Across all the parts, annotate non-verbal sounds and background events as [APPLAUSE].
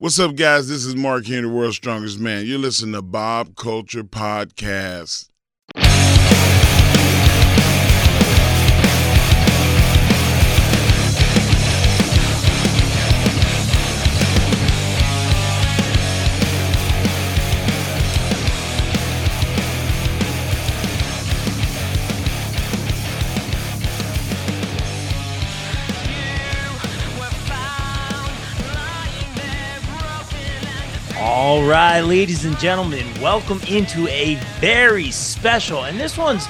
What's up, guys? This is Mark Henry, the world's strongest man. You're listening to Bob Culture Podcast. All right, ladies and gentlemen, welcome into a very special, and this one's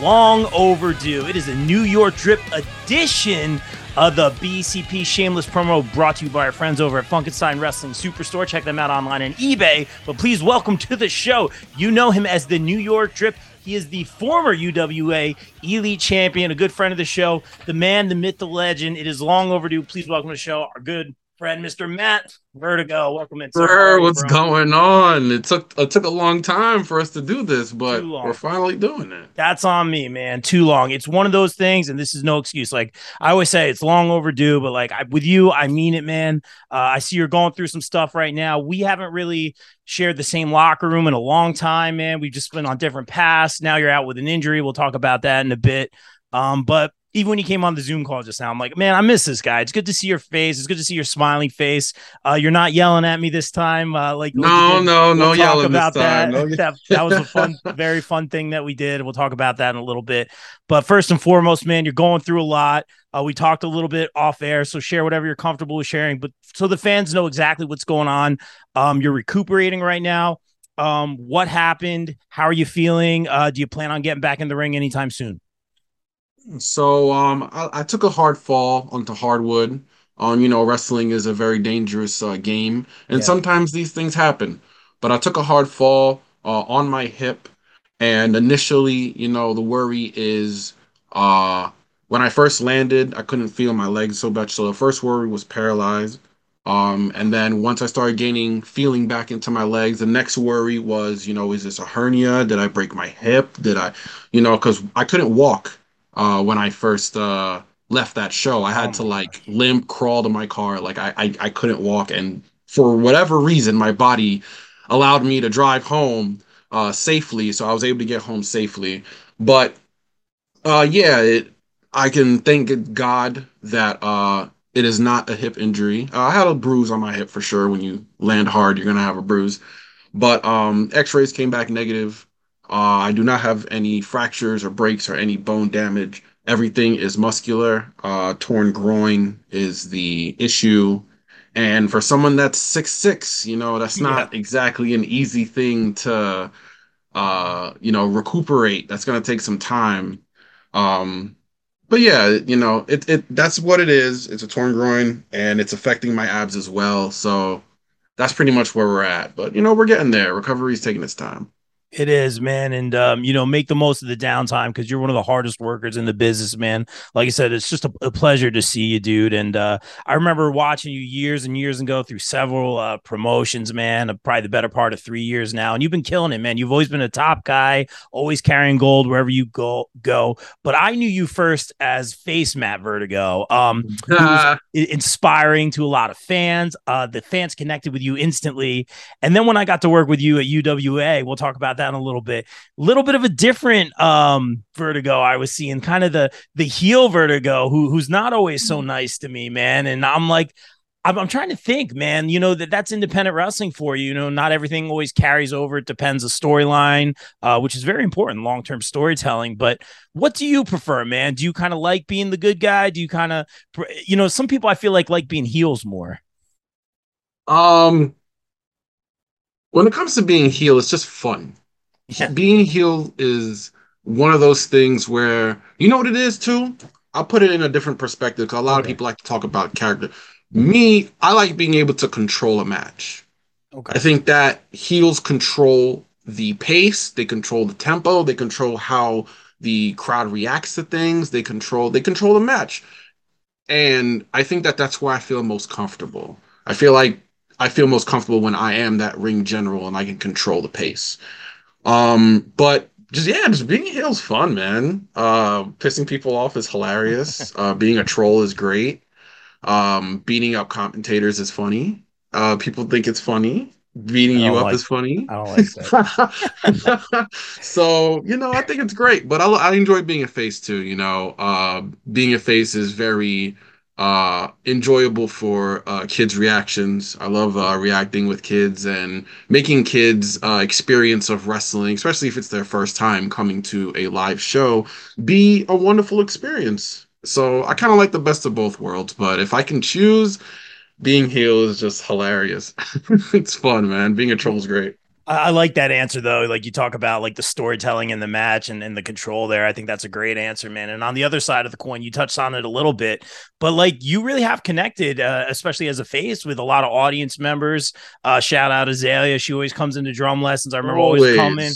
long overdue. It is a New York Drip edition of the BCP Shameless promo brought to you by our friends over at Funkenstein Wrestling Superstore. Check them out online on eBay. But please welcome to the show. You know him as the New York Drip. He is the former UWA Elite Champion, a good friend of the show, the man, the myth, the legend. It is long overdue. Please welcome to the show our good friend, Mr. Matt Vertigo. Welcome in. Sir, what's bro? going on? It took it took a long time for us to do this, but we're finally doing it. That's on me, man. Too long. It's one of those things, and this is no excuse. Like I always say, it's long overdue, but like I, with you, I mean it, man. Uh, I see you're going through some stuff right now. We haven't really shared the same locker room in a long time, man. We've just been on different paths. Now you're out with an injury. We'll talk about that in a bit. Um, but even when you came on the Zoom call just now, I'm like, man, I miss this guy. It's good to see your face. It's good to see your smiling face. Uh, you're not yelling at me this time. Uh, like no, no, we'll no yelling about that. [LAUGHS] No. that. That was a fun, [LAUGHS] very fun thing that we did. We'll talk about that in a little bit. But first and foremost, man, you're going through a lot. Uh, we talked a little bit off air, so share whatever you're comfortable with sharing. But so the fans know exactly what's going on. Um, you're recuperating right now. Um, what happened? How are you feeling? Uh, do you plan on getting back in the ring anytime soon? So um, I, I, took a hard fall onto hardwood. Um, you know, wrestling is a very dangerous uh, game, and yeah. sometimes these things happen. But I took a hard fall uh, on my hip, and initially, you know, the worry is uh, when I first landed, I couldn't feel my legs so much. So the first worry was paralyzed. Um, and then once I started gaining feeling back into my legs, the next worry was, you know, is this a hernia? Did I break my hip? Did I, you know, because I couldn't walk uh, when I first uh, left that show. I had oh to like gosh. limp, crawl to my car. Like I, I, I couldn't walk, and for whatever reason, my body allowed me to drive home uh, safely. So I was able to get home safely. But uh, yeah, it, I can thank God that uh, it is not a hip injury. Uh, I had a bruise on my hip for sure. When you land hard, you're gonna have a bruise. But um, X-rays came back negative. Uh, I do not have any fractures or breaks or any bone damage. Everything is muscular. Uh, torn groin is the issue. And for someone that's six six, you know, that's not yeah. exactly an easy thing to, uh, you know, recuperate. That's gonna take some time. Um, but yeah, you know, it it that's what it is. It's a torn groin, and it's affecting my abs as well. So that's pretty much where we're at. But you know, we're getting there. Recovery is taking its time. It is, man, and um, you know, make the most of the downtime because you're one of the hardest workers in the business, man. Like I said, it's just a, a pleasure to see you, dude. And uh, I remember watching you years and years ago through several uh, promotions, man. Uh, probably the better part of three years now, and you've been killing it, man. You've always been a top guy, always carrying gold wherever you go. Go, but I knew you first as Face Matt Vertigo, um, [LAUGHS] inspiring to a lot of fans. Uh, the fans connected with you instantly, and then when I got to work with you at UWA, we'll talk about that a little bit. A little bit of a different um vertigo I was seeing, kind of the the heel vertigo, who who's not always so mm-hmm. nice to me, man. And I'm like, I'm, I'm, trying to think, man. You know that that's independent wrestling for you. You know, not everything always carries over. It depends the storyline, uh, which is very important, long term storytelling. But what do you prefer, man? Do you kind of like being the good guy? Do you kind of, you know, some people I feel like like being heels more. Um, when it comes to being heel, it's just fun yeah. being heel is one of those things where you know what it is too. I'll put it in a different perspective because a lot okay. of people like to talk about character. Me, I like being able to control a match. Okay. I think that heels control the pace, they control the tempo, they control how the crowd reacts to things, they control they control the match. And I think that that's where I feel most comfortable. I feel like I feel most comfortable when I am that ring general and I can control the pace. Um, but just yeah, just being a heel's fun, man. Uh, pissing people off is hilarious. [LAUGHS] uh, being a troll is great. Um, beating up commentators is funny. Uh, people think it's funny. Beating you up like, is funny. I don't like that. [LAUGHS] so you know, I think it's great, but I, I enjoy being a face too. You know, uh, being a face is very uh, enjoyable for uh, kids' reactions. I love uh, reacting with kids and making kids' uh, experience of wrestling, especially if it's their first time coming to a live show, be a wonderful experience. So I kind of like the best of both worlds, but if I can choose, being heel is just hilarious. [LAUGHS] it's fun, man. Being a troll is great. I like that answer though. Like you talk about like the storytelling in the match and, and the control there. I think that's a great answer, man. And on the other side of the coin, you touched on it a little bit, but like you really have connected, uh, especially as a face with a lot of audience members. Uh, shout out Azalea. She always comes into drum lessons. I remember always, always coming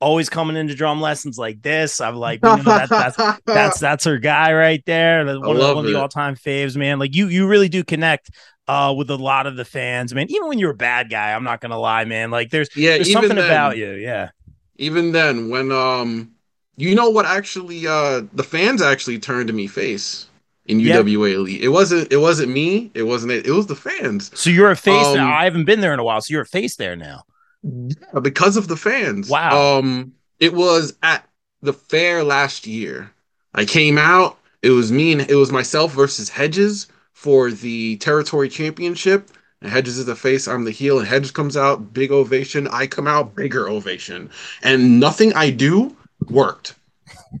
always coming into drum lessons like this. I'm like, you know, that, that's that's [LAUGHS] that's her guy right there. One, of, one of the all time faves, man. Like you, you really do connect uh, with a lot of the fans, man. Even when you're a bad guy, I'm not gonna lie, man. Like there's yeah, there's something then, about you, yeah. Even then, when um, you know what? Actually, uh, the fans actually turned to me face in UWA Elite. It wasn't. It wasn't me. It wasn't. It, it was the fans. So you're a face um, now. I haven't been there in a while. So you're a face there now. Yeah, because of the fans. Wow. Um, it was at the fair last year. I came out. It was me and it was myself versus Hedges for the territory championship. And Hedges is the face, I'm the heel, and Hedges comes out, big ovation. I come out, bigger ovation. And nothing I do worked.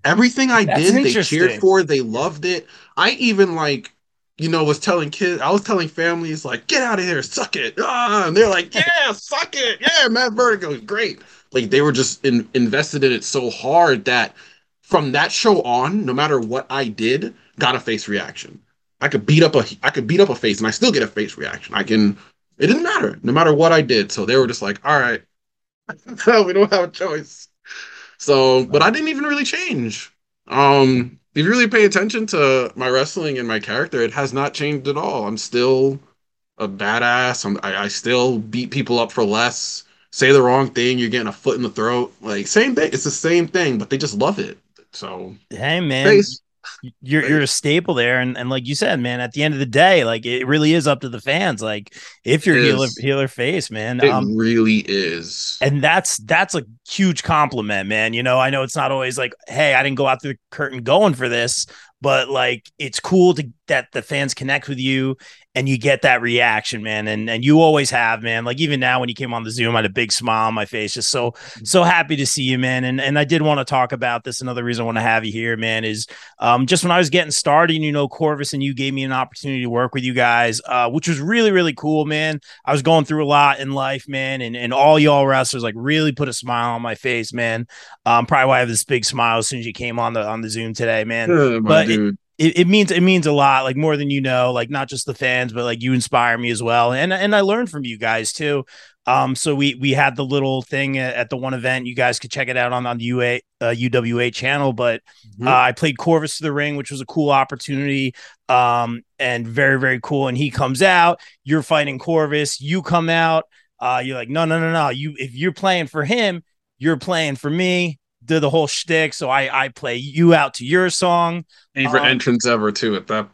Everything I did, they cheered for, they loved it. I even like, you know, was telling kids, I was telling families like, get out of here, suck it. Ah, and they're like, yeah, suck it. Yeah, Matt Vertigo is great. Like they were just in, invested in it so hard that from that show on, no matter what I did, got a face reaction. I could beat up a I could beat up a face and I still get a face reaction. I can it didn't matter no matter what I did. So they were just like, all right, [LAUGHS] we don't have a choice. So, but I didn't even really change. Um, if you really pay attention to my wrestling and my character, it has not changed at all. I'm still a badass. I'm, I, I still beat people up for less. Say the wrong thing, you're getting a foot in the throat. Like same thing. It's the same thing, but they just love it. So hey man, face you're you're a staple there. And, and like you said man at the end of the day like it really is up to the fans. Like if you're healer healer face man it um, really is. and that's that's a huge compliment man. You know i know it's not always like hey i didn't go out through the curtain going for this but like it's cool to that the fans connect with you and you get that reaction, man. And and you always have, man. Like even now when you came on the Zoom, I had a big smile on my face. Just so so happy to see you, man. And and I did want to talk about this. Another reason I want to have you here, man, is um just when I was getting started, you know, Corvus and you gave me an opportunity to work with you guys, uh, which was really, really cool, man. I was going through a lot in life, man, and and all y'all wrestlers like really put a smile on my face, man. Um, probably why I have this big smile as soon as you came on the on the Zoom today, man. But it, it, it, means it means a lot like more than you know like not just the fans but like you inspire me as well. And and i learned from you guys too. Um so we we had the little thing at, at the one event. You guys could check it out on on the UA uh, UWA channel but mm-hmm. uh, I played Corvus to the ring which was a cool opportunity. Um and very very cool. And he comes out you're fighting Corvus you come out uh you're like no no no no. You if you're playing for him you're playing for me did the whole shtick. So I I play you out to your song. Favorite um, entrance ever too at that.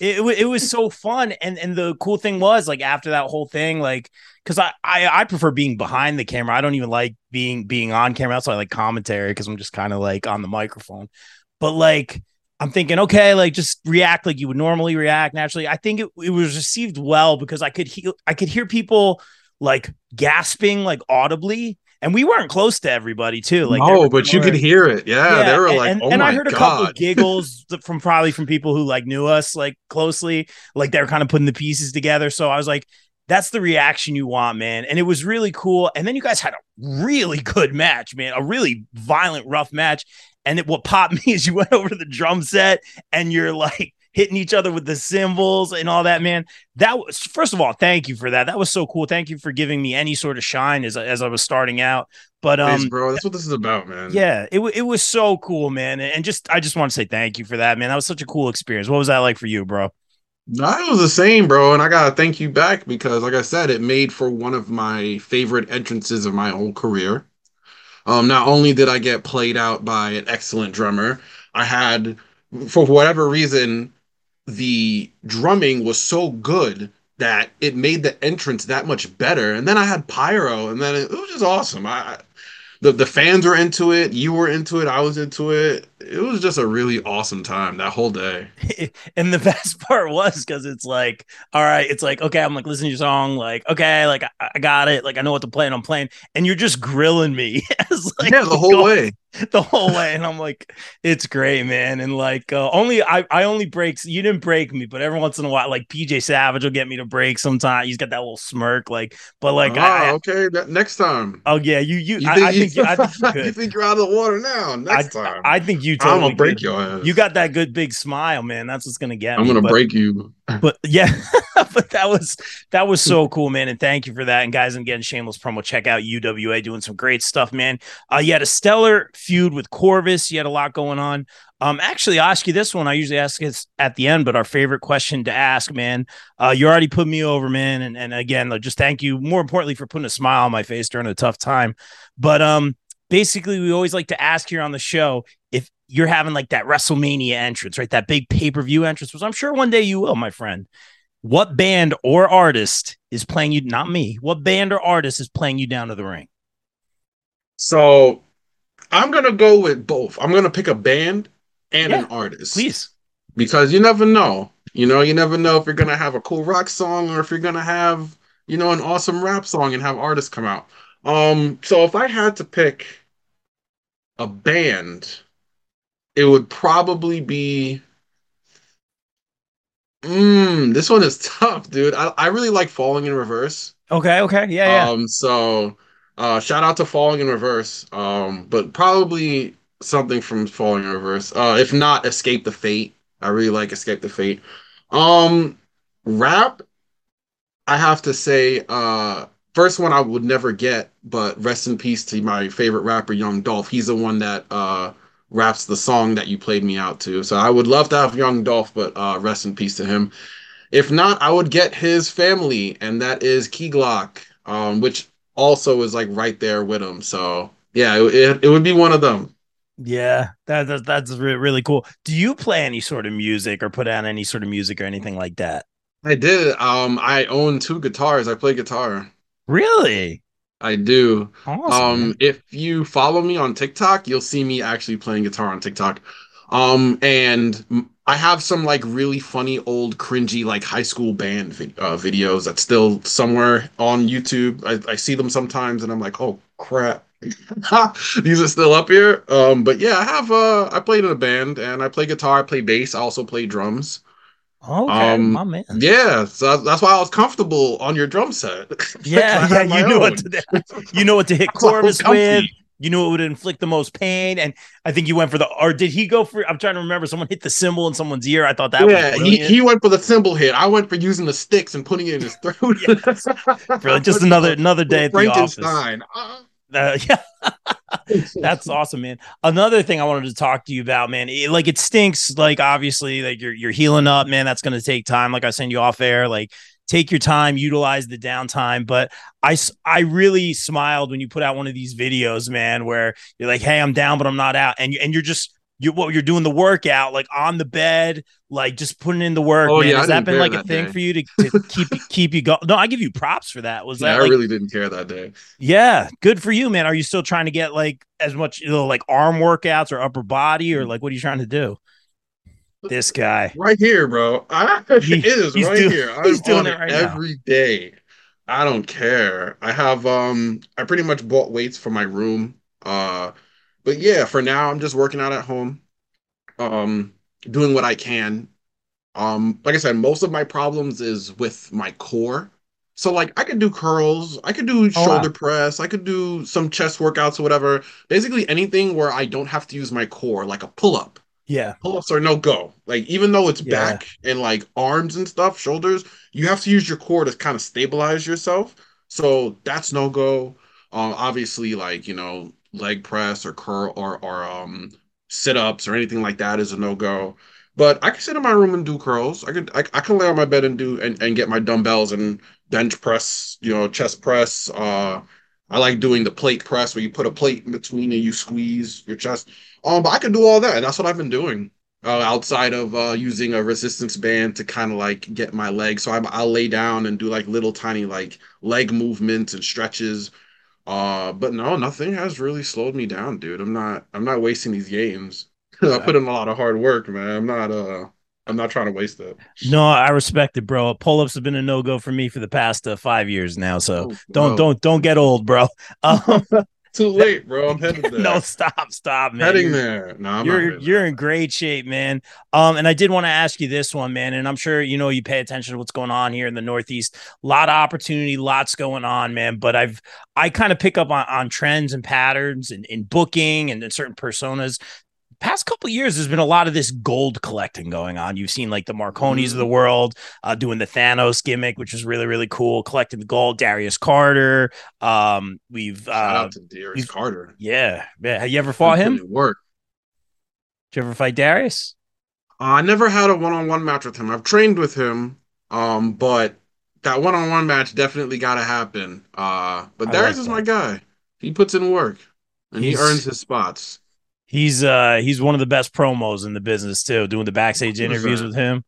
It, it was so fun, and and the cool thing was like after that whole thing, like because I, I I prefer being behind the camera. I don't even like being being on camera. That's why I like commentary because I'm just kind of like on the microphone. But like I'm thinking, okay, like just react like you would normally react naturally. I think it, it was received well because I could hear I could hear people like gasping like audibly and we weren't close to everybody too. Like, no, but you could hear it. Yeah, yeah they were like, and, oh and I heard God. a couple giggles [LAUGHS] from probably from people who like knew us like closely, like they were kind of putting the pieces together. So I was like, that's the reaction you want, man. And it was really cool. And then you guys had a really good match, man, a really violent, rough match. And it, what popped [LAUGHS] me is you went over to the drum set and you're like hitting each other with the cymbals and all that, man. That was first of all, thank you for that. That was so cool. Thank you for giving me any sort of shine as as I was starting out. But um, Thanks, bro, that's what this is about, man. Yeah, it it was so cool, man. And just I just want to say thank you for that, man. That was such a cool experience. What was that like for you, bro? No, it was the same, bro. And I gotta thank you back because, like I said, it made for one of my favorite entrances of my whole career. Um, not only did I get played out by an excellent drummer, I had, for whatever reason, the drumming was so good that it made the entrance that much better. And then I had pyro, and then it, was just awesome. I the the fans were into it, you were into it, I was into it. It was just a really awesome time that whole day. [LAUGHS] and the best [LAUGHS] part was because it's like, all right, it's like, okay, I'm like listening to your song, like, okay, like I, I got it, like I know what to play, and I'm playing, and you're just grilling me [LAUGHS] as like yeah, the whole way. the whole way and i'm like it's great man and like uh, only i i only breaks you didn't break me but every once in a while like pj savage will get me to break sometime he's got that little smirk like but like oh, I, okay that, next time oh yeah you you, you I, think, I, think you, I think you, you, think you're out of the water now next I, time i think you totally i'm gonna break your ass you got that good big smile man that's what's gonna get me. i'm me. gonna but, break you [LAUGHS] but yeah [LAUGHS] but that was that was so cool man and thank you for that and guys i'm getting shameless promo check out uwa doing some great stuff man uh you had a stellar feud with Corvus You had a lot going on. Um, actually, I'll ask you this one. I usually ask this at the end, but our favorite question to ask, man. Uh, you already put me over, man. And, and again, just thank you more importantly for putting a smile on my face during a tough time. But um, basically, we always like to ask here on the show you're having like that WrestleMania entrance, right? That big pay per view entrance, which I'm sure one day you will, my friend. What band or artist is playing you? Not me. What band or artist is playing you down to the ring? So I'm gonna go with both. I'm gonna pick a band and yeah, an artist. Please. Because you never know. You know, you never know if you're gonna have a cool rock song or if you're gonna have, you know, an awesome rap song and have artists come out. Um, so if I had to pick a band, it would probably be Mm, this one is [LAUGHS] tough, dude. I, I really like Falling in Reverse. Okay, okay. Yeah, yeah. Um, so uh, shout out to Falling in Reverse. Um, but probably something from Falling in Reverse. Uh, if not, Escape the Fate. I really like Escape the Fate. Um, rap. I have to say, uh, first one I would never get, but rest in peace to my favorite rapper, Young Dolph. He's the one that uh raps the song that you played me out to. So I would love to have Young Dolph, but uh, rest in peace to him. If not, I would get his family, and that is Key Glock, um, which also is like right there with him. So yeah, it, it, would be one of them. Yeah, that, that that's really, really cool. Do you play any sort of music or put out any sort of music or anything like that? I did. Um, I own two guitars. I play guitar. Really? I do. Awesome. Um, if you follow me on TikTok, you'll see me actually playing guitar on TikTok. Um, and I have some like really funny old cringy like high school band vi- uh, videos that's still somewhere on YouTube. I, I see them sometimes and I'm like, oh crap, [LAUGHS] these are still up here. Um, but yeah, I have uh, I played in a band and I play guitar, I play bass, I also play drums. Okay, um, my man. Yeah, so that's why I was comfortable on your drum set. [LAUGHS] yeah, yeah, you know what to do. you know what to hit [LAUGHS] Corvus with you knew it would inflict the most pain. And I think you went for the, or did he go for, I'm trying to remember, someone hit the cymbal in someone's ear. I thought that yeah, he, he went for the cymbal hit. I went for using the sticks and putting it in his throat. [LAUGHS] Really, just another, another day at the office. Uh, [LAUGHS] yeah. That's awesome, man. Another thing I wanted to talk to you about, man. It, like it stinks. Like obviously, like you're you're healing up, man. That's to take time. Like I send you off air. Like take your time, utilize the downtime. But I, I really smiled when you put out one of these videos, man, where you're like, Hey, I'm down, but I'm not out. And you, and you're just, you what you're doing the workout like on the bed, like just putting in the work. Oh, man. Yeah, Has that been like that a thing day. for you to, to [LAUGHS] keep keep you going? No, I give you props for that. Was yeah, that like, I really didn't care that day. Yeah, good for you, man. Are you still trying to get like as much you know, like arm workouts or upper body or like what are you trying to do? This guy right here, bro. I, he, [LAUGHS] it is right doing, here. [LAUGHS] I'm he's doing it right every now. day. I don't care. I have um I pretty much bought weights for my room. Uh but yeah, for now I'm just working out at home. Um doing what I can. Um like I said, most of my problems is with my core. So like I could do curls, I could do shoulder oh, wow. press, I could do some chest workouts or whatever. Basically anything where I don't have to use my core, like a pull-up. Yeah. Pull ups are no go. Like, even though it's yeah. back and like arms and stuff, shoulders, you have to use your core to kind of stabilize yourself. So that's no go. Um, obviously, like, you know, leg press or curl or, or um, sit ups or anything like that is a no go. But I can sit in my room and do curls. I could I, I can lay on my bed and do and, and get my dumbbells and bench press, you know, chest press. Uh I like doing the plate press where you put a plate in between and you squeeze your chest. Um, but I can do all that, and that's what I've been doing. uh, outside of uh, using a resistance band to kind of like get my legs. So I'm, I'll lay down and do like little tiny like leg movements and stretches. Uh, but no, nothing has really slowed me down, dude. I'm not I'm not wasting these games. [LAUGHS] I put in a lot of hard work, man. I'm not uh I'm not trying to waste it. No, I respect it, bro. Pull ups have been a no go for me for the past uh, five years now. So Oh, don't don't don't get old, bro. [LAUGHS] Um, Too late, bro. I'm headed [LAUGHS] there. no, stop, stop, man. heading You're- there. No, I'm not you're you're there. in great shape, man. Um, and I did want to ask you this one, man. And I'm sure you know you pay attention to what's going on here in the Northeast. A lot of opportunity, lots going on, man. But I've I kind of pick up on, on trends and patterns and in booking and in certain personas. Past couple years, there's been a lot of this gold collecting going on. You've seen like the Marconis of the world uh, doing the Thanos gimmick, which is really really cool, collecting the gold. Darius Carter. Um, we've Shout uh, out to Darius Carter. yeah, yeah. Have you ever fought him? Work. Did you ever fight Darius? I never had a one-on-one match with him. I've trained with him, um, but that one-on-one match definitely got to happen. Uh, but I Darius like is my guy. He puts in work, and He's- he earns his spots. He's uh he's one of the best promos in the business too, doing the backstage interviews with him.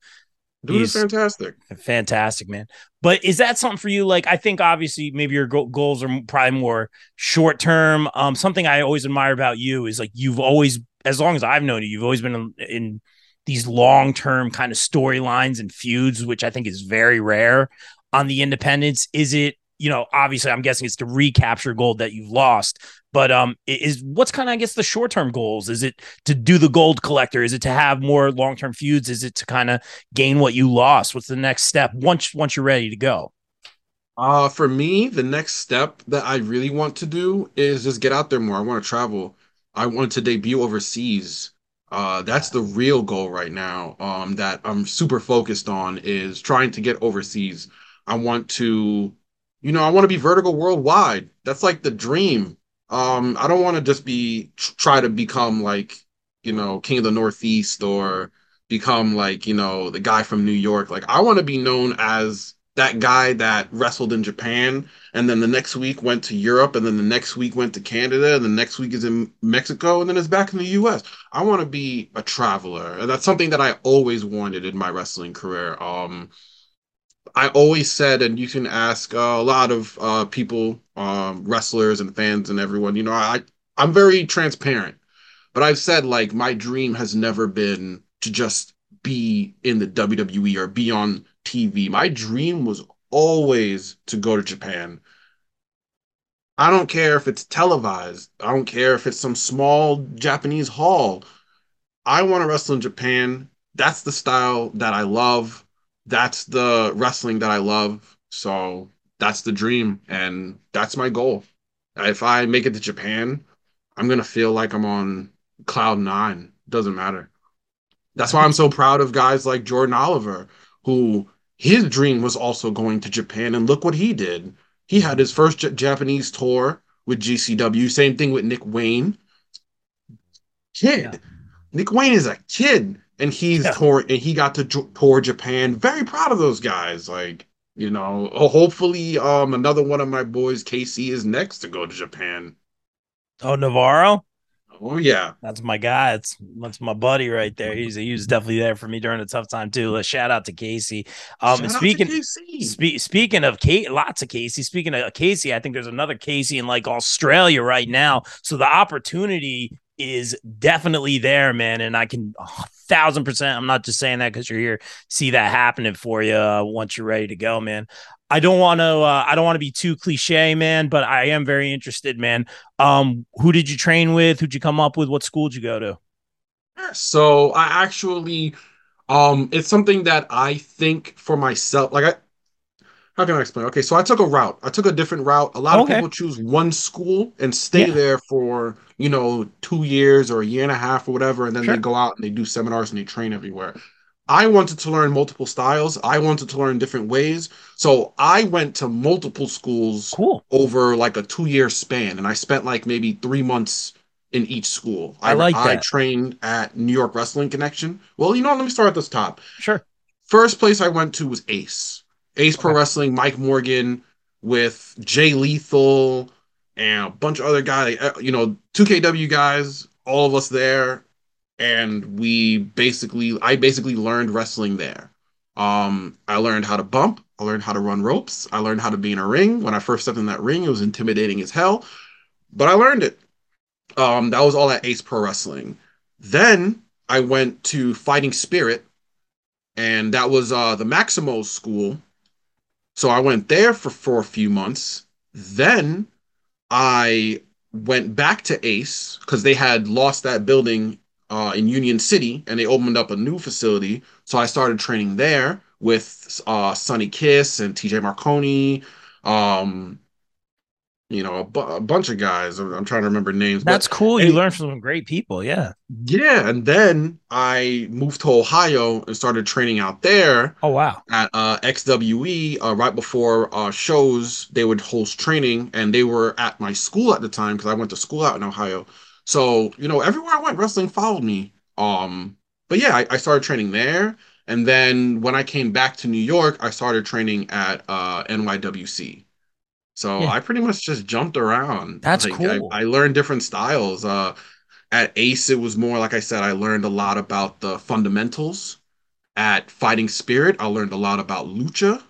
Dude is He's- fantastic. Fantastic, man. But is that something for you? Like, I think obviously maybe your go- goals are probably more short term. Um, something I always admire about you is like you've always, as long as I've known you, you've always been in, in these long term kind of storylines and feuds, which I think is very rare on the independents. Is it, you know, obviously I'm guessing it's to recapture gold that you've lost, but um, is what's kind of I guess the short term goals? Is it to do the gold collector? Is it to have more long term feuds? Is it to kind of gain what you lost? What's the next step once once you're ready to go? Uh, for me, the next step that I really want to do is just get out there more. I want to travel. I want to debut overseas. Uh, that's the real goal right now. Um, that I'm super focused on is trying to get overseas. I want to, you know, I want to be Vertigo worldwide. That's like the dream. Um, I don't want to just be try to become like, you know, King of the Northeast or become like, you know, the guy from New York. Like I want to be known as that guy that wrestled in Japan and then the next week went to Europe and then the next week went to Canada and the next week is in Mexico and then is back in the US. I want to be a traveler. And that's something that I always wanted in my wrestling career. Um I always said, and you can ask uh, a lot of uh, people, um, wrestlers and fans and everyone, you know, I, I'm very transparent, but I've said like my dream has never been to just be in the WWE or be on TV. My dream was always to go to Japan. I don't care if it's televised. I don't care if it's some small Japanese hall. I want to wrestle in Japan. That's the style that I love. That's the wrestling that I love. So that's the dream and that's my goal. If I make it to Japan, I'm going to feel like I'm on cloud nine. Doesn't matter. That's why I'm so proud of guys like Jordan Oliver, who his dream was also going to Japan. And look what he did. He had his first J- Japanese tour with GCW. Same thing with Nick Wayne. Kid. Yeah. Nick Wayne is a kid. And he's Yeah. tour and he got to tour Japan. Very proud of those guys. Like, you know, hopefully um another one of my boys, Casey, is next to go to Japan. Oh, Navarro. Oh yeah. That's my guy. That's that's my buddy right there. He's he was definitely there for me during a tough time too. Uh, shout out to Casey. Um, Shout and out to speaking spe- speaking of Kate, lots of Casey. Speaking of Casey, I think there's another Casey in like Australia right now. So the opportunity is definitely there, man. And I can a thousand percent. I'm not just saying that because you're here. See that happening for you uh, once you're ready to go, man. I don't want to. Uh, I don't want to be too cliche, man. But I am very interested, man. Um, who did you train with? Who'd you come up with? What school did you go to? So I actually, um, it's something that I think for myself. Like I, how can I explain? Okay, so I took a route. I took a different route. A lot Okay. of people choose one school and stay Yeah. there for you know two years or a year and a half or whatever, and then Sure. they go out and they do seminars and they train everywhere. I wanted to learn multiple styles. I wanted to learn different ways. So I went to multiple schools Cool. over like a two year span, and I spent like maybe three months in each school. I like that. I trained at New York Wrestling Connection. Well, you know, let me start at this top. Sure. First place I went to was Ace. Ace Pro Wrestling, Mike Morgan with Jay Lethal and a bunch of other guys, uh, you know, 2KW guys, all of us there. and we basically I basically learned wrestling there. Um, I learned how to bump. I learned how to run ropes. I learned how to be in a ring. When I first stepped in that ring, it was intimidating as hell, but I learned it. Um, that was all at Ace Pro Wrestling. Then I went to Fighting Spirit, and that was uh, the Maximo school. So I went there for, for a few months. Then I went back to Ace because they had lost that building uh, in Union City and they opened up a new facility. So I started training there with uh, Sonny Kiss and TJ Marconi. Um, you know, a, bu- a bunch of guys. I'm, I'm trying to remember names. That's but, cool. You learned from some great people. Yeah. Yeah, and then I moved to Ohio and started training out there Oh wow. at uh, XWE uh, right before uh, shows. They would host training, and they were at my school at the time because I went to school out in Ohio. So you know, everywhere I went, wrestling followed me. Um, but yeah, I, I started training there, and then when I came back to New York, I started training at uh, NYWC. So Yeah. I pretty much just jumped around. That's Like, cool. I, I learned different styles. Uh, at Ace, it was more like I said, I learned a lot about the fundamentals. At Fighting Spirit, I learned a lot about lucha.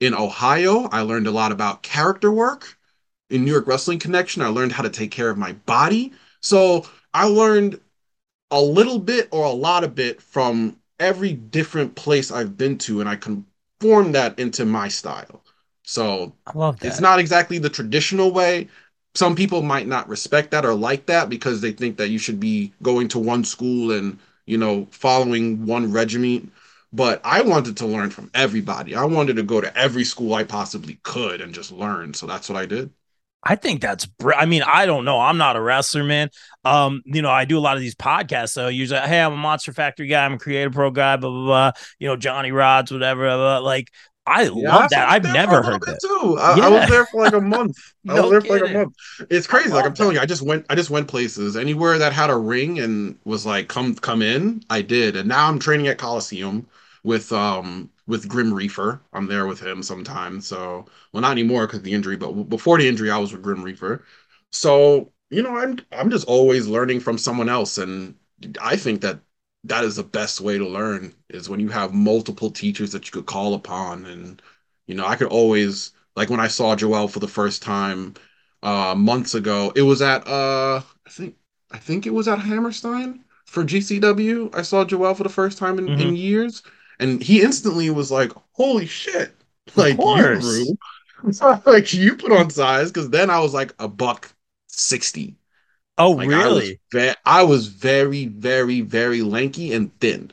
In Ohio, I learned a lot about character work. In New York Wrestling Connection, I learned how to take care of my body. So I learned a little bit or a lot of bit from every different place I've been to, and I conformed that into my style. So I love that. it's not exactly the traditional way. Some people might not respect that or like that because they think that you should be going to one school and, you know, following one regiment. But I wanted to learn from everybody. I wanted to go to every school I possibly could and just learn. So that's what I did. I think that's. Br- I mean, I don't know. I'm not a wrestler, man. Um, you know, I do a lot of these podcasts. So usually, hey, I'm a Monster Factory guy. I'm a Creative Pro guy. Blah blah blah. You know, Johnny Rodz, whatever. blah, blah. Like, I love that. I've was there for never heard that. too. I, I was there for like a month. [LAUGHS] I No was there for like a month. It's crazy. Like I'm telling you, I just went. I just went places. Anywhere that had a ring and was like, "Come, come in." I did, and now I'm training at Coliseum with um with Grim Reaper. I'm there with him sometimes. So, well, not anymore because the injury, but before the injury, I was with Grim Reaper. So, you know, I'm I'm just always learning from someone else, and I think that that is the best way to learn is when you have multiple teachers that you could call upon and you know, I could always like when I saw Joel for the first time uh months ago, it was at uh I think I think it was at Hammerstein for GCW. I saw Joel for the first time in, in years, and he instantly was like, "Holy shit!" Like you grew, [LAUGHS] like you put on size. Because then I was like a buck sixty. Oh, Like I was, really? ve- I was very, very, very lanky and thin.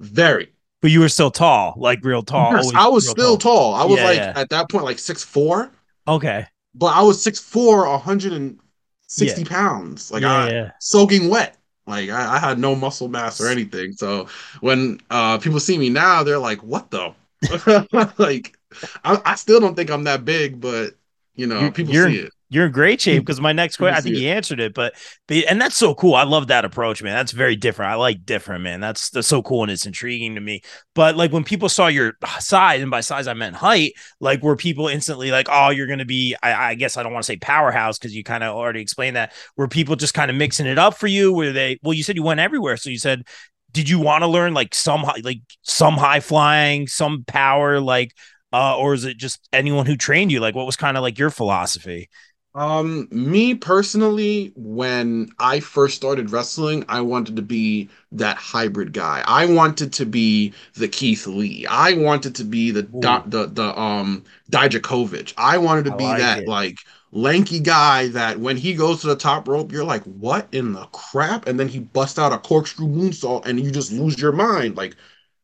Very. But you were still tall, like real tall. Yes, I was still tall. I was Yeah, like yeah. at that point like six four, Okay. but I was six four, 160 pounds. Like yeah, I yeah. soaking wet. Like I, I had no muscle mass or anything. So when uh people see me now, they're like, "What the?" [LAUGHS] like I, I still don't think I'm that big, but you know, You- people see it. You're in great shape because my next question, I think you answered it, but, but and that's so cool. I love that approach, man. That's very different. I like different, man. That's that's so cool and it's intriguing to me. But like when people saw your size, and by size I meant height, like were people instantly like, oh, you're gonna be, I, I guess I don't want to say powerhouse because you kind of already explained that. Were people just kind of mixing it up for you? Were they? Well, you said you went everywhere, so you said. Did you want to learn like some like some high flying, some power, like, uh, or is it just anyone who trained you? Like, what was kind of like your philosophy? Um, me personally, when I first started wrestling, I wanted to be that hybrid guy. I wanted to be the Keith Lee. I wanted to be the the the, the um Dijakovic. I wanted to I be like that it. like lanky guy that when he goes to the top rope, you're like, what in the crap? And then he busts out a corkscrew moonsault and you just lose your mind. Like,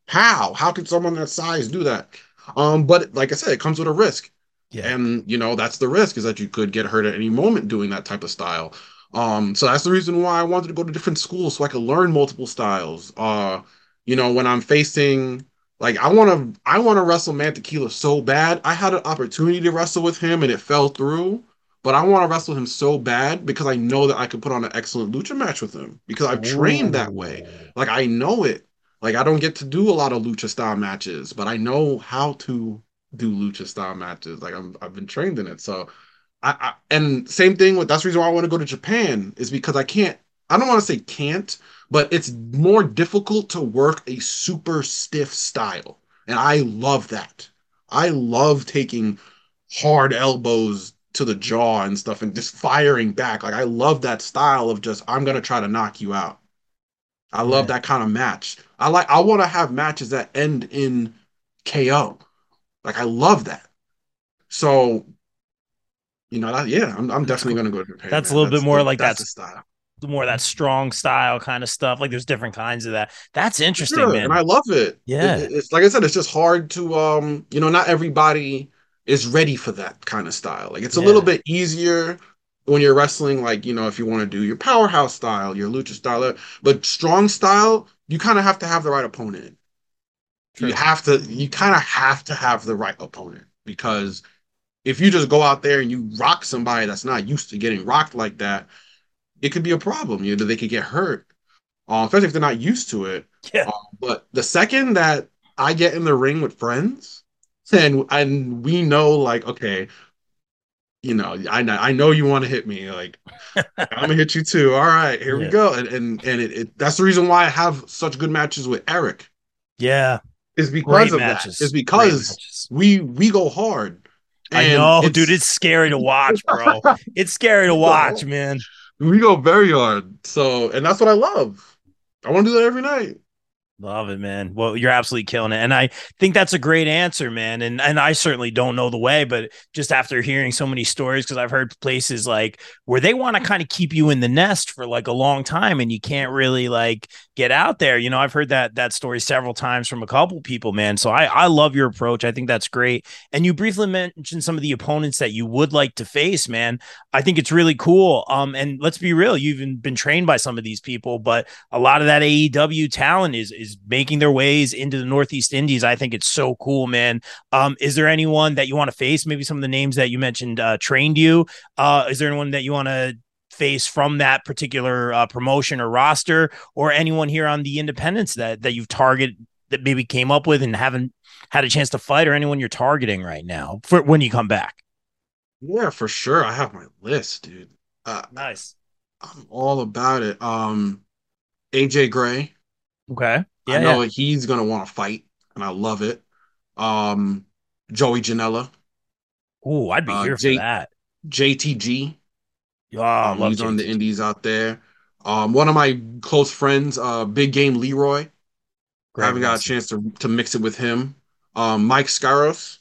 how? How could someone that size do that? Um, but like I said, it comes with a risk. Yeah. And you know, that's the risk is that you could get hurt at any moment doing that type of style. Um, so that's the reason why I wanted to go to different schools so I could learn multiple styles. Uh, you know, when I'm facing like I want to I want to wrestle Mantequilla so bad. I had an opportunity to wrestle with him and it fell through. But I want to wrestle him so bad because I know that I could put on an excellent lucha match with him because I've trained that way. Like I know it. Like I don't get to do a lot of lucha style matches, but I know how to do lucha style matches. Like I'm I've been trained in it. So I, I and same thing with that's the reason why I want to go to Japan is because I can't I don't want to say can't, but it's more difficult to work a super stiff style. And I love that. I love taking hard elbows to the jaw and stuff and just firing back. Like I love that style of just I'm gonna try to knock you out. I love yeah. that kind of match. I like I want to have matches that end in KO. Like I love that. So, you know, that, yeah, I'm, I'm definitely gonna go to Japan. That's man. a little that's, bit more like that style. More that strong style kind of stuff. Like there's different kinds of that. That's interesting, sure, man. And I love it. Yeah. It, it's like I said, it's just hard to um, you know, not everybody is ready for that kind of style. Like it's a yeah. little bit easier when you're wrestling, like you know, if you want to do your powerhouse style, your lucha style, but strong style, you kind of have to have the right opponent. True. You have to, you kind of have to have the right opponent because if you just go out there and you rock somebody that's not used to getting rocked like that, it could be a problem. You know, they could get hurt, uh, especially if they're not used to it. Yeah. Uh, but the second that I get in the ring with friends and and we know like okay you know i know i know you want to hit me like [LAUGHS] i'm gonna hit you too all right here yeah. we go and and, and it, it, that's the reason why i have such good matches with eric yeah is because Great of matches. that is because we we go hard. I know it's, dude it's scary to watch bro. [LAUGHS] It's scary to watch man. We go very hard. So and that's what i love. I want to do that every night Love it, man. Well, you're absolutely killing it. And I think that's a great answer, man. And and I certainly don't know the way, but just after hearing so many stories, because I've heard places like where they want to kind of keep you in the nest for like a long time and you can't really like get out there. You know, I've heard that that story several times from a couple people, man. So I, I love your approach. I think that's great. And you briefly mentioned some of the opponents that you would like to face, man. I think it's really cool. Um, and let's be real, you've been trained by some of these people, but a lot of that AEW talent is is is making their ways into the Northeast Indies. I think it's so cool, man. Um, is there anyone that you want to face? Maybe some of the names that you mentioned uh, trained you. Uh, is there anyone that you want to face from that particular uh, promotion or roster, or anyone here on the independents that that you've targeted that maybe came up with and haven't had a chance to fight, or anyone you're targeting right now for when you come back? Yeah, for sure. I have my list, dude. Uh, nice. I'm all about it. Um, AJ Gray. Okay. Yeah, I know yeah. he's gonna want to fight, and I love it. Um, Joey Janela. Oh, I'd be uh, here J- for that. JTG. Oh, um, he's JTG. on the indies out there. Um, one of my close friends, uh, Big Game Leroy. Great I haven't got a chance to to mix it with him. Um, Mike Scaros.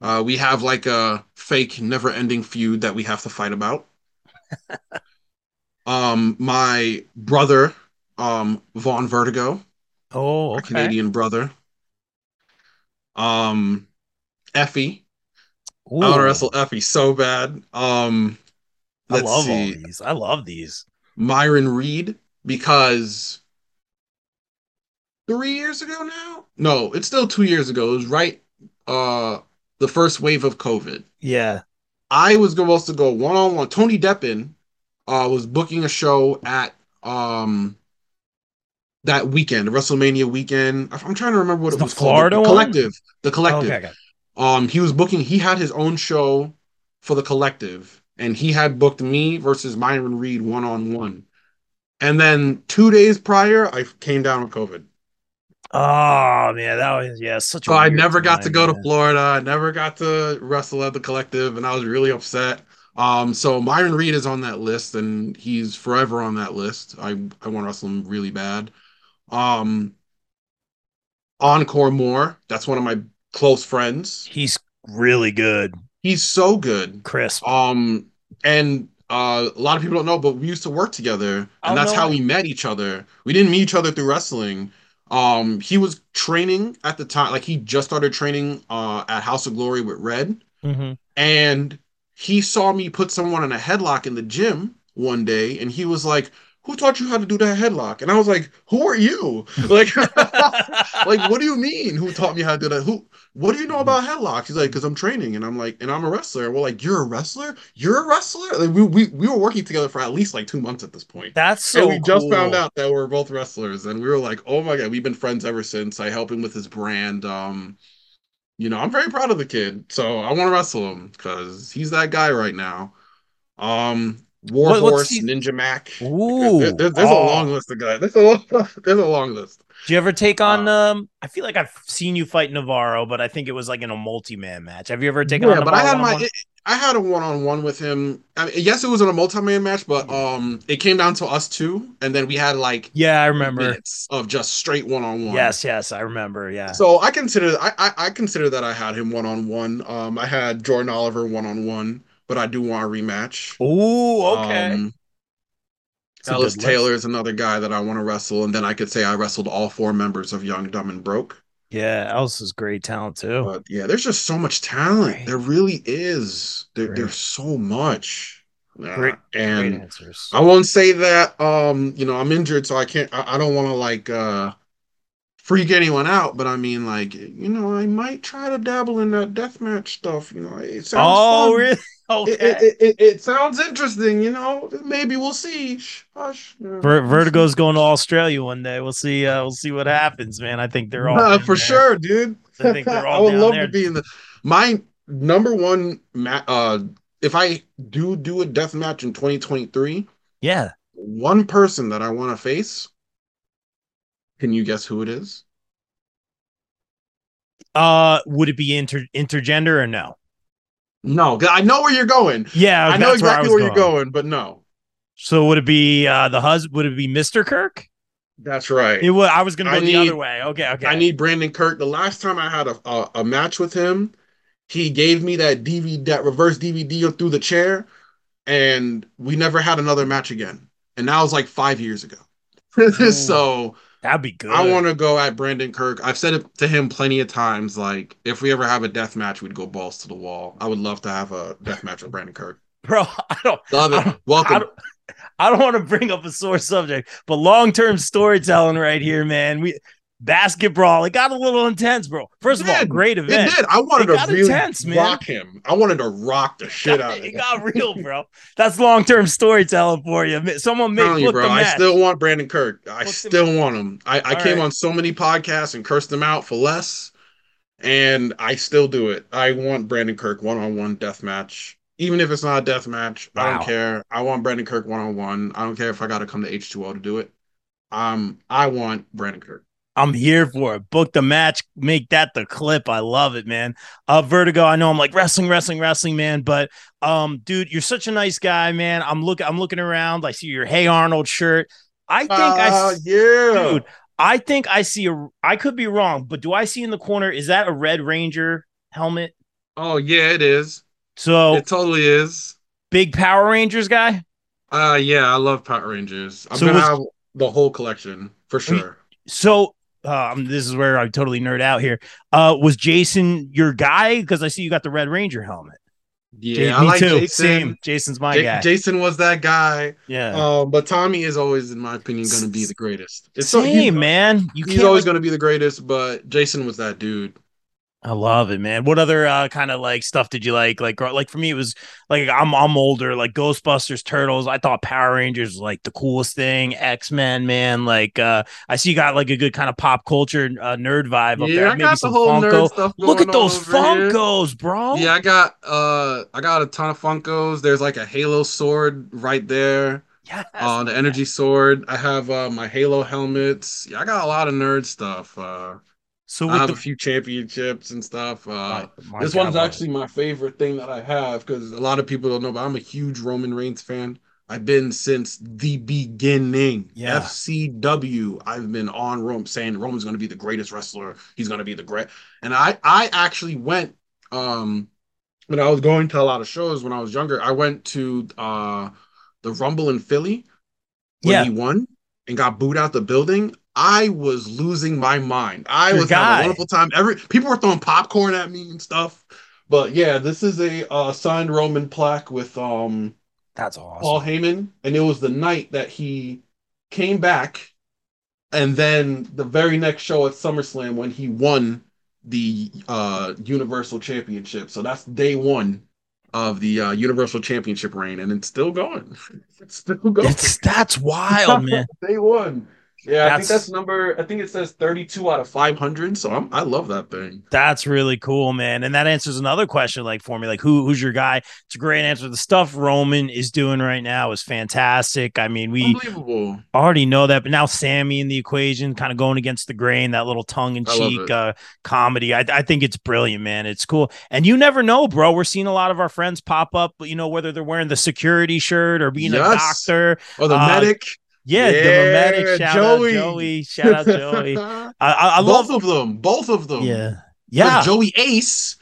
Uh, we have like a fake, never-ending feud that we have to fight about. [LAUGHS] um, my brother, um, Vaughn Vertigo. Oh, okay. Canadian brother. Um, Effy. Ooh. I want to wrestle Effy so bad. Um, I love see. all these. I love these. Myron Reed because three years ago now. No, it's still two years ago. It was right. Uh, the first wave of COVID. Yeah. I was supposed to go one on one. Tony Deppen uh, was booking a show at um that weekend, WrestleMania weekend. I'm trying to remember what it's it was Florida called. The collective. The collective. Oh, okay, okay. Um, he was booking. He had his own show for the collective, and he had booked me versus Myron Reed one on one. And then two days prior, I came down with COVID. Oh man, that was yeah, such. So I never got to go man. to Florida. I never got to wrestle at the collective, and I was really upset. Um, so Myron Reed is on that list, and he's forever on that list. I I want to wrestle him really bad. Um, Encore Moore, that's one of my close friends. He's really good. He's so good. Crisp. Um, and uh, a lot of people don't know, but we used to work together, and oh, that's no. how we met each other. We didn't meet each other through wrestling. Um, he was training at the time, like he just started training uh at House of Glory with Red, mm-hmm. and he saw me put someone in a headlock in the gym one day, and he was like, who taught you how to do that headlock? And I was like, who are you? [LAUGHS] Like, [LAUGHS] like, what do you mean? Who taught me how to do that? Who, what do you know about headlocks? He's like, because I'm training. And I'm like, and I'm a wrestler. We're like, you're a wrestler? You're a wrestler? Like, we, we, we were working together for at least like two months at this point. That's so And we cool. just found out that we're both wrestlers. And we were like, oh my God, we've been friends ever since. I help him with his brand. Um, you know, I'm very proud of the kid. So I want to wrestle him because he's that guy right now. Um, Warhorse, Ninja Mack. Ooh, there, there, there's oh. a long list of guys. There's a long, [LAUGHS] there's a long list. Do you ever take on? Uh, um, I feel like I've seen you fight Navarro, but I think it was like in a multi-man match. Have you ever taken yeah, on? But I had my, I had a one-on-one with him. I mean, yes, it was in a multi-man match, but um, it came down to us two, and then we had like yeah, I remember of just straight one-on-one. Yes, yes, I remember. Yeah. So I consider I I, I consider that I had him one-on-one. Um, I had Jordan Oliver one-on-one, but I do want a rematch. Oh, okay. Um, Ellis Taylor is another guy that I want to wrestle, and then I could say I wrestled all four members of Young, Dumb, and Broke. Yeah, Ellis is great talent too. But yeah, there's just so much talent. There really is. There, there's so much. Great, and great answers. I won't say that. Um, you know, I'm injured, so I can't. I, I don't want to like uh freak anyone out, but I mean, like, you know, I might try to dabble in that deathmatch stuff. You know, it sounds. Oh, fun. really? Okay. It, it, it, it, sounds interesting, you know. Maybe we'll see. Hush. Ver- Vertigo's going to Australia one day. We'll see. Uh, we'll see what happens, man. I think they're all uh, for there. sure, dude. I think they're [LAUGHS] all. I would love there. to be in the my number one. Ma- uh, if I do do a death match in 2023, yeah, one person that I want to face. Can you guess who it is? Uh, would it be inter intergender or no? No, I know where you're going. Yeah, I know exactly where, where you're going, but no. So would it be uh the husband? Would it be Mr. Kirk? That's right. It would, I was going to go the other way. Okay, okay. I need Brandon Kirk. The last time I had a, a, a match with him, he gave me that DVD, that reverse DVD through the chair, and we never had another match again. And that was like five years ago. [LAUGHS] so That'd be good. I want to go at Brandon Kirk. I've said it to him plenty of times. Like, if we ever have a death match, we'd go balls to the wall. I would love to have a death match with Brandon Kirk. [LAUGHS] Bro, I don't love it. Don't, Welcome. I don't, I don't want to bring up a sore subject, but long term storytelling right here, man. We basketball. It got a little intense, bro. First of all, great event. It did. I wanted to really intense, rock him. I wanted to rock the shit out of him. It got real, [LAUGHS] bro. That's long term storytelling for you. Someone made you, bro. I still want Brandon Kirk. I still want him. I, I came right. on so many podcasts and cursed him out for less, and I still do it. I want Brandon Kirk one on one death match. Even if it's not a death match, wow. I don't care. I want Brandon Kirk one on one. I don't care if I got to come to H2O to do it. Um, I want Brandon Kirk. I'm here for it. Book the match, make that the clip. I love it, man. Uh, Vertigo. I know I'm like wrestling, wrestling, wrestling, man. But um, dude, you're such a nice guy, man. I'm looking, I'm looking around. I see your Hey Arnold shirt. I think uh, I, yeah, dude. I think I see a. I could be wrong, but do I see in the corner? Is that a Red Ranger helmet? Oh yeah, it is. So it totally is. Big Power Rangers guy. Uh yeah, I love Power Rangers. I'm so gonna was, have the whole collection for sure. So um, this is where I totally nerd out here. Uh, was Jason your guy? Because I see you got the Red Ranger helmet. Yeah, me like too. Jason. Same. Jason's my J- guy. Jason was that guy. Yeah. Um, but Tommy is always, in my opinion, going to be the greatest. It's Same, so, man. You he's always like... going to be the greatest, but Jason was that dude. I love it, man. What other uh, kind of like stuff did you like? Like, like for me, it was like I'm I'm older. Like Ghostbusters, Turtles. I thought Power Rangers was like the coolest thing. X Men, man. Like, uh, I see you got like a good kind of pop culture uh, nerd vibe up yeah, there. I Maybe got the whole Funko. nerd stuff. Look at those Funkos, here. bro. Yeah, I got uh, I got a ton of Funkos. There's like a Halo sword right there. Yeah. Uh, the energy sword. I have uh, my Halo helmets. Yeah, I got a lot of nerd stuff. Uh, so I have the... a few championships and stuff. Uh, my, this God, one's actually my favorite thing that I have because a lot of people don't know, but I'm a huge Roman Reigns fan. I've been since the beginning. Yeah. FCW. I've been on Rome saying Roman's going to be the greatest wrestler. He's going to be the great. And I I actually went um when I was going to a lot of shows when I was younger. I went to uh the Rumble in Philly when yeah. he won and got booed out the building. I was losing my mind. I Your was guy. having a wonderful time. Every people were throwing popcorn at me and stuff. But yeah, this is a uh, signed Roman plaque with um that's awesome. Paul Heyman, and it was the night that he came back, and then the very next show at SummerSlam when he won the uh Universal Championship. So that's day one of the uh, Universal Championship reign, and it's still going. [LAUGHS] It's still going. It's, that's wild, [LAUGHS] man. day one. Yeah, I think that's number. I think it says 32 out of 500. So I'm, I love that thing. That's really cool, man. And that answers another question, like for me, like who who's your guy? It's a great answer. The stuff Roman is doing right now is fantastic. I mean, we already know that, but now Sami in the equation, kind of going against the grain, that little tongue in cheek uh, comedy. I, I think it's brilliant, man. It's cool, and you never know, bro. We're seeing a lot of our friends pop up. You know, whether they're wearing the security shirt or being yes. a doctor or the uh, medic. Yeah, yeah Democratic. Shout Joey. out Joey. Shout out Joey. [LAUGHS] I, I, I both love, of them. Both of them. Yeah. Yeah. Joey Ace.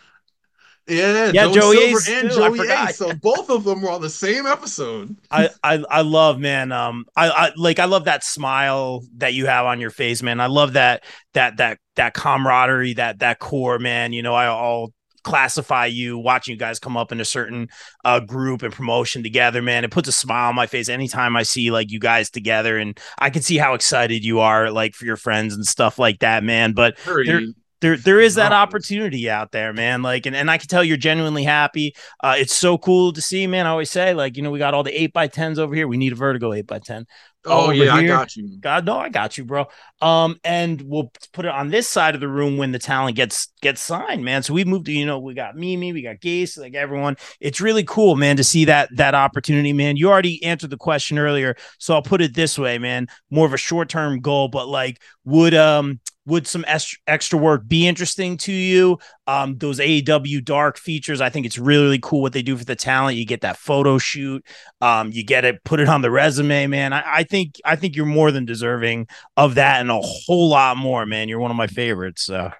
Yeah, yeah, Joey, Joey Ace and too. Joey Ace. So both of them were on the same episode. I, I I love, man. Um, I, I like I love that smile that you have on your face, man. I love that that that that camaraderie, that that core, man. You know, I all classify you watching you guys come up in a certain uh, group and promotion together man. It puts a smile on my face anytime i see like you guys together and i can see how excited you are like for your friends and stuff like that man. But there, there, there is that opportunity out there, man. Like, and, and I can tell you're genuinely happy. Uh, it's so cool to see, man. I always say, like, you know, we got all the eight by tens over here. We need a vertigo eight by ten. Oh yeah, here. I got you. God, no, I got you, bro. Um, and we'll put it on this side of the room when the talent gets gets signed, man. So we moved to, you know, we got Mimi, we got Gase, like everyone. It's really cool, man, to see that that opportunity, man. You already answered the question earlier, so I'll put it this way, man. More of a short term goal, but like, would um would some extra work be interesting to you? Um, those AEW dark features, I think it's really, really cool what they do for the talent. You get that photo shoot, um, you get it, put it on the resume, man. I, I think I think you're more than deserving of that and a whole lot more, man. You're one of my favorites. So.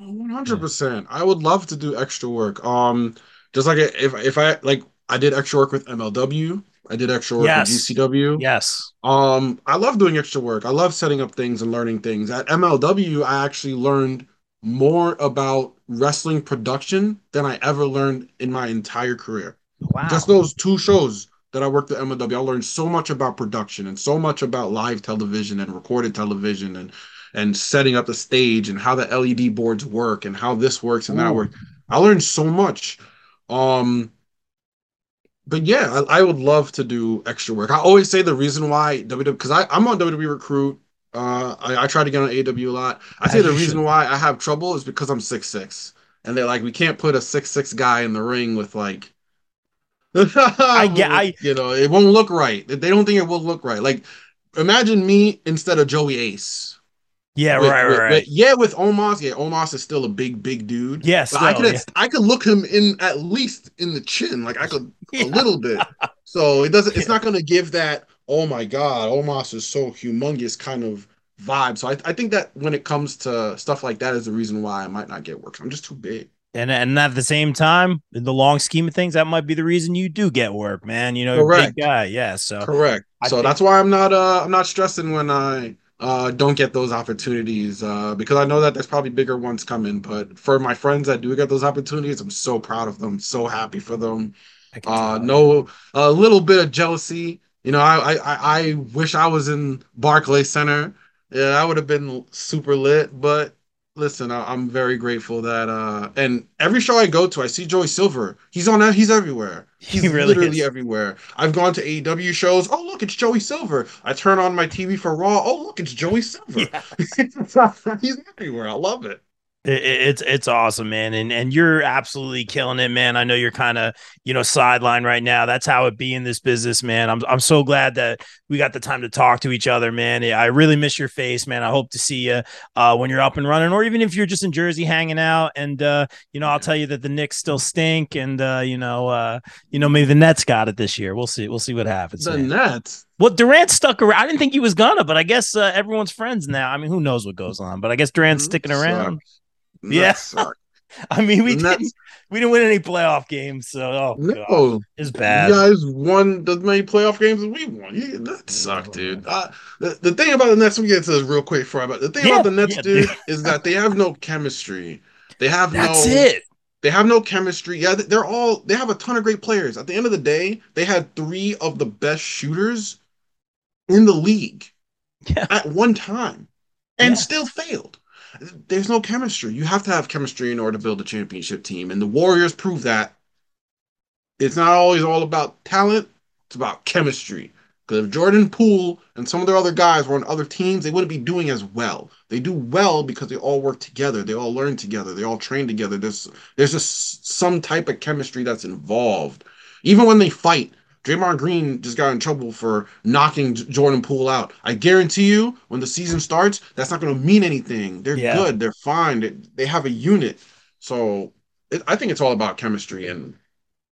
100%. I would love to do extra work. Um, just like if if I like I did extra work with MLW. I did extra work yes. with GCW. Yes. Um, I love doing extra work. I love setting up things and learning things. At MLW, I actually learned more about wrestling production than I ever learned in my entire career. Wow. Just those two shows that I worked at MLW, I learned so much about production and so much about live television and recorded television and and setting up the stage and how the LED boards work and how this works and Ooh. that works. I learned so much. Um, but yeah, I, I, would love to do extra work. I always say the reason why WWE because I'm on WWE Recruit. Uh, I, I, try to get on AEW a lot. I say the reason why I have trouble is because I'm six six, and they're like, we can't put a six six guy in the ring with like. I [LAUGHS] get, I you know, it won't look right. They don't think it will look right. Like, imagine me instead of Joey Ace. Yeah, with, right, with, right. yeah, with Omos, yeah, Omos is still a big, big dude. Yes, yeah, I could, yeah. I could look him in at least in the chin, like I could yeah. [LAUGHS] a little bit. So it doesn't. It's not going to give that. Oh my God, Omos is so humongous kind of vibe. So I, I think that when it comes to stuff like that, is the reason why I might not get work. I'm just too big. And and at the same time, in the long scheme of things, that might be the reason you do get work, man. You know, correct guy, yeah. So correct. I so think- that's why I'm not uh I'm not stressing when I uh, don't get those opportunities uh, because I know that there's probably bigger ones coming. But for my friends that do get those opportunities, I'm so proud of them, so happy for them. Uh, no, a little bit of jealousy. You know, I, I I wish I was in Barclay Center. Yeah, I would have been super lit. But listen, I, am very grateful that uh, and every show I go to, I see Joey Silver. He's on that. He's everywhere. He's he really literally is. everywhere. I've gone to AEW shows. Oh, look, it's Joey Silver. I turn on my TV for Raw. Oh, look, it's Joey Silver. [LAUGHS] Yeah. [LAUGHS] He's everywhere. I love it. It, it's it's awesome, man, and and you're absolutely killing it, man. I know you're kind of you know sideline right now. That's how it be in this business, man. I'm I'm so glad that we got the time to talk to each other, man. I really miss your face, man. I hope to see you uh, when you're up and running, or even if you're just in Jersey hanging out. And uh, you know, I'll tell you that the Knicks still stink, and uh, you know, uh, you know, maybe the Nets got it this year. We'll see. We'll see what happens. The man. Nets. Well, Durant stuck around. I didn't think he was gonna, but I guess uh, everyone's friends now. I mean, who knows what goes on? But I guess Durant's mm-hmm. sticking around. Yeah. [LAUGHS] I mean, we didn't we didn't win any playoff games, so oh, no, God, it's bad. You guys won as many playoff games as we won. Yeah, that sucked, dude. Uh, the, the thing about the Nets, we get to this real quick for about the thing yeah, about the Nets, yeah, dude, is that they have no chemistry. They have That's no. it. They have no chemistry. Yeah, they're all. They have a ton of great players. At the end of the day, they had three of the best shooters in the league yeah. at one time, and still failed there's no chemistry. You have to have chemistry in order to build a championship team. And the Warriors prove that it's not always all about talent, it's about chemistry. Because if Jordan Poole and some of their other guys were on other teams, they wouldn't be doing as well. They do well because they all work together. They all learn together. They all train together. There's there's just some type of chemistry that's involved. Even when they fight, Draymond Green just got in trouble for knocking Jordan Poole out. I guarantee you, when the season starts, that's not going to mean anything. They're yeah. good. They're fine. They, they have a unit. So it, I think it's all about chemistry and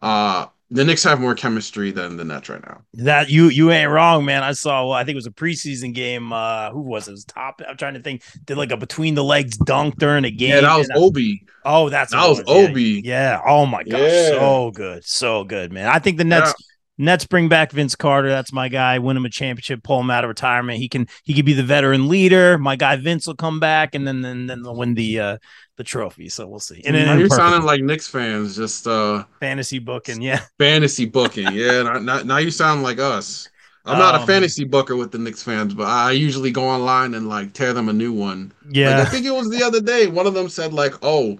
uh the Knicks have more chemistry than the Nets right now. That you you ain't wrong, man. I saw. Well, I think it was a preseason game. Uh, who was it? it was top? I'm trying to think. Did like a between the legs dunk during a game. Yeah, that was Obi. oh, that's that was, was Obi. Yeah. yeah. Oh my gosh, yeah. so good, so good, man. I think the Nets. Yeah. Nets bring back Vince Carter. That's my guy. Win him a championship. Pull him out of retirement. He can he could be the veteran leader. My guy Vince will come back, and then then then they'll win the uh the trophy. So we'll see. And then you're sounding like Knicks fans, just uh fantasy booking, yeah. [LAUGHS] Fantasy booking, yeah. now you sound like us. I'm not um, a fantasy booker with the Knicks fans, but I usually go online and like tear them a new one. Yeah. Like, I think it was the other day. One of them said like, "Oh,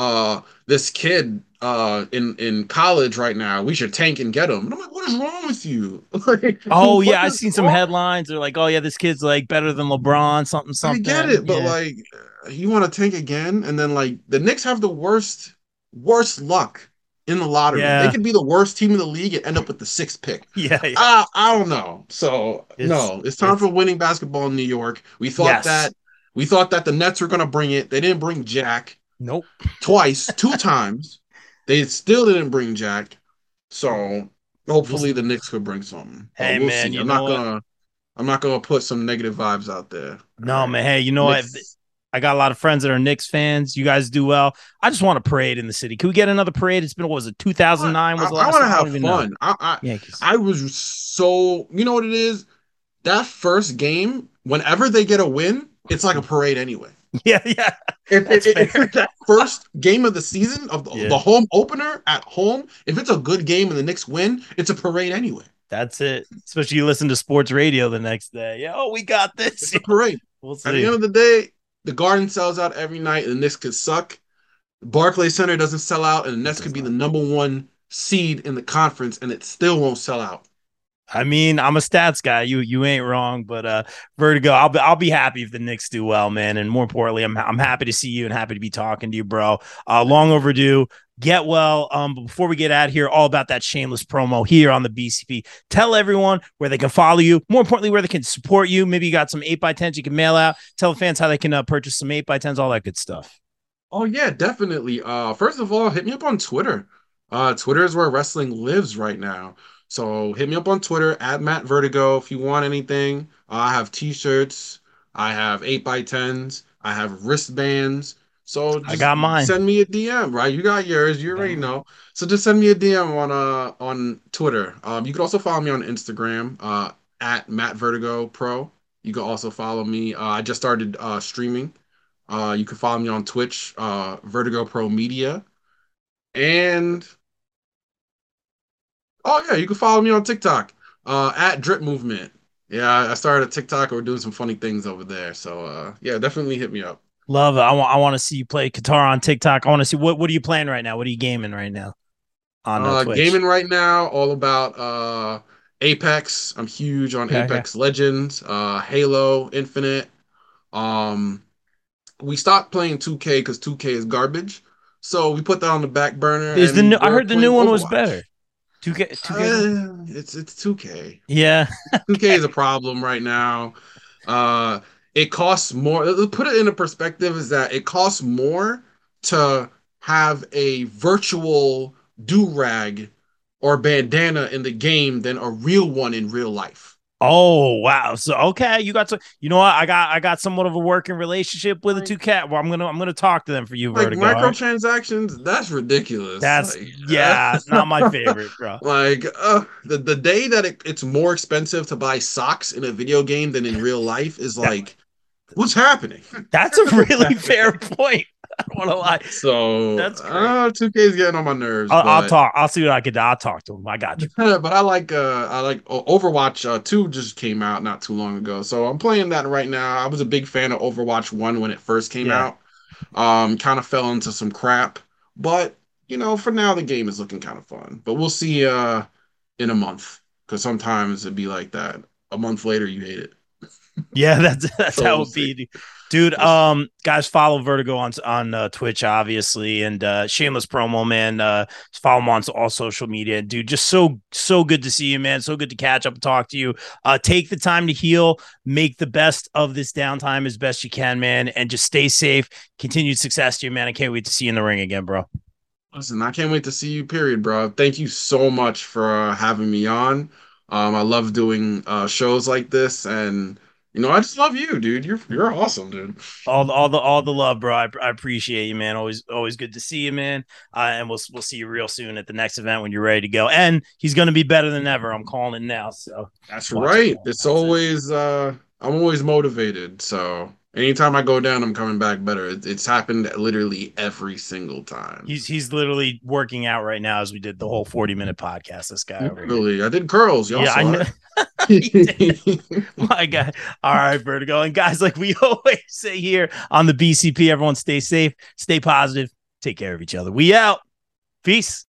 uh, this kid uh in in college right now. We should tank and get him." And I'm like, "What is wrong with you?" [LAUGHS] like, oh yeah, I've seen some headlines. They're like, "Oh yeah, this kid's like better than LeBron." Something something. I get it, but yeah. like, you want to tank again, and then like the Knicks have the worst worst luck in the lottery. Yeah. They could be the worst team in the league and end up with the sixth pick. [LAUGHS] Yeah, yeah. I, I don't know. So it's, no, it's time it's, for winning basketball in New York. We thought yes. that we thought that the Nets were gonna bring it. They didn't bring Jack. Nope. Twice, two [LAUGHS] times. They still didn't bring Jack. So hopefully the Knicks could bring something. Hey we'll man, I'm not gonna I'm not gonna put some negative vibes out there. No, man. Hey, you know Knicks, what? I got a lot of friends that are Knicks fans. You guys do well. I just want a parade in the city. Can we get another parade? It's been what was it 2009 was the last I, I want to have fun. I, I, I was so you know what it is. That first game, whenever they get a win, it's like a parade anyway. [LAUGHS] Yeah, yeah. If, if, if that first game of the season of the, yeah. the, home opener at home, if it's a good game and the Knicks win, it's a parade anyway. That's it. Especially you listen to sports radio the next day. Yeah, oh, we got this. It's a parade. [LAUGHS] We'll at the end of the day, the Garden sells out every night, and the Knicks could suck. Barclays Center doesn't sell out, and the Nets could be the number one seed in the conference, and it still won't sell out. I mean, I'm a stats guy. You you ain't wrong, but uh, Vertigo, I'll be I'll be happy if the Knicks do well, man. And more importantly, I'm I'm happy to see you and happy to be talking to you, bro. Uh, long overdue. Get well. Um, but before we get out here, all about that shameless promo here on the BCP. Tell everyone where they can follow you. More importantly, where they can support you. Maybe you got some eight by tens you can mail out. Tell the fans how they can uh, purchase some eight by tens, all that good stuff. Oh yeah, definitely. Uh, first of all, hit me up on Twitter. Uh, Twitter is where wrestling lives right now. So hit me up on Twitter at Matt Vertigo if you want anything. Uh, I have T-shirts. I have eight by tens. I have wristbands. So I got mine. Send me a DM, right? You got yours. You already know. So just send me a DM on uh on Twitter. Um, you can also follow me on Instagram uh at Matt Vertigo Pro. You can also follow me. Uh, I just started uh streaming. Uh, you can follow me on Twitch, uh, Vertigo Pro Media, and Oh yeah, you can follow me on TikTok uh, at Drip Movement. Yeah, I started a TikTok. We're doing some funny things over there. So uh, yeah, definitely hit me up. Love it. I want I want to see you play guitar on TikTok. I want to see what what are you playing right now? What are you gaming right now? On uh, Twitch? gaming right now, all about uh Apex. I'm huge on okay, Apex okay. Legends, uh Halo Infinite. Um we stopped playing 2K because 2K is garbage. So we put that on the back burner. Is the new, I heard the new one was better. 2K, 2K? Uh, it's it's 2K. Yeah. 2K is a problem right now. Uh it costs more put it in a perspective is that it costs more to have a virtual do rag or bandana in the game than a real one in real life. Oh wow! So okay, you got to. You know what? I got I got somewhat of a working relationship with a 2K. Well, I'm gonna I'm gonna talk to them for you. Like Vertigo, microtransactions, right? that's ridiculous. That's like, yeah, not my [LAUGHS] favorite, bro. Like uh, the the day that it, it's more expensive to buy socks in a video game than in real life is like, what's happening? That's a really [LAUGHS] fair point. I don't want to lie. So that's uh, 2K is getting on my nerves. I'll, I'll, talk. I'll see what I can do. I'll talk to him. I got you. [LAUGHS] but I like uh I like Overwatch uh, 2 just came out not too long ago. So I'm playing that right now. I was a big fan of Overwatch 1 when it first came yeah. out. Um kind of fell into some crap, but you know, for now the game is looking kind of fun. But we'll see uh in a month because sometimes it'd be like that. A month later, you hate it. Yeah, that's [LAUGHS] that's So how we'll it be, dude. Um, guys, follow Vertigo on on uh, Twitch, obviously, and uh, shameless promo, man. Uh, follow him on all social media, dude. Just so so good to see you, man. So good to catch up and talk to you. Uh, take the time to heal, make the best of this downtime as best you can, man, and just stay safe. Continued success to you, man. I can't wait to see you in the ring again, bro. Listen, I can't wait to see you. Period, bro. Thank you so much for uh, having me on. Um, I love doing uh, shows like this, and you know, I just love you, dude. You're you're awesome, dude. all the all the all the love, bro. I, I appreciate you, man. Always always good to see you, man. Uh, and we'll we'll see you real soon at the next event when you're ready to go. And he's gonna be better than ever. I'm calling it now. So That's Watch right. it. It's That's it. always uh, I'm always motivated. So anytime I go down, I'm coming back better. It, it's happened literally every single time. he's he's literally working out right now as we did the whole 40 minute podcast. This guy over. Really, I did curls. Y'all Yeah, I know. [LAUGHS] [LAUGHS] My God. All right, Vertigo. And guys, like we [LAUGHS] always say here on the BCP, everyone stay safe, stay positive, take care of each other. We out. Peace.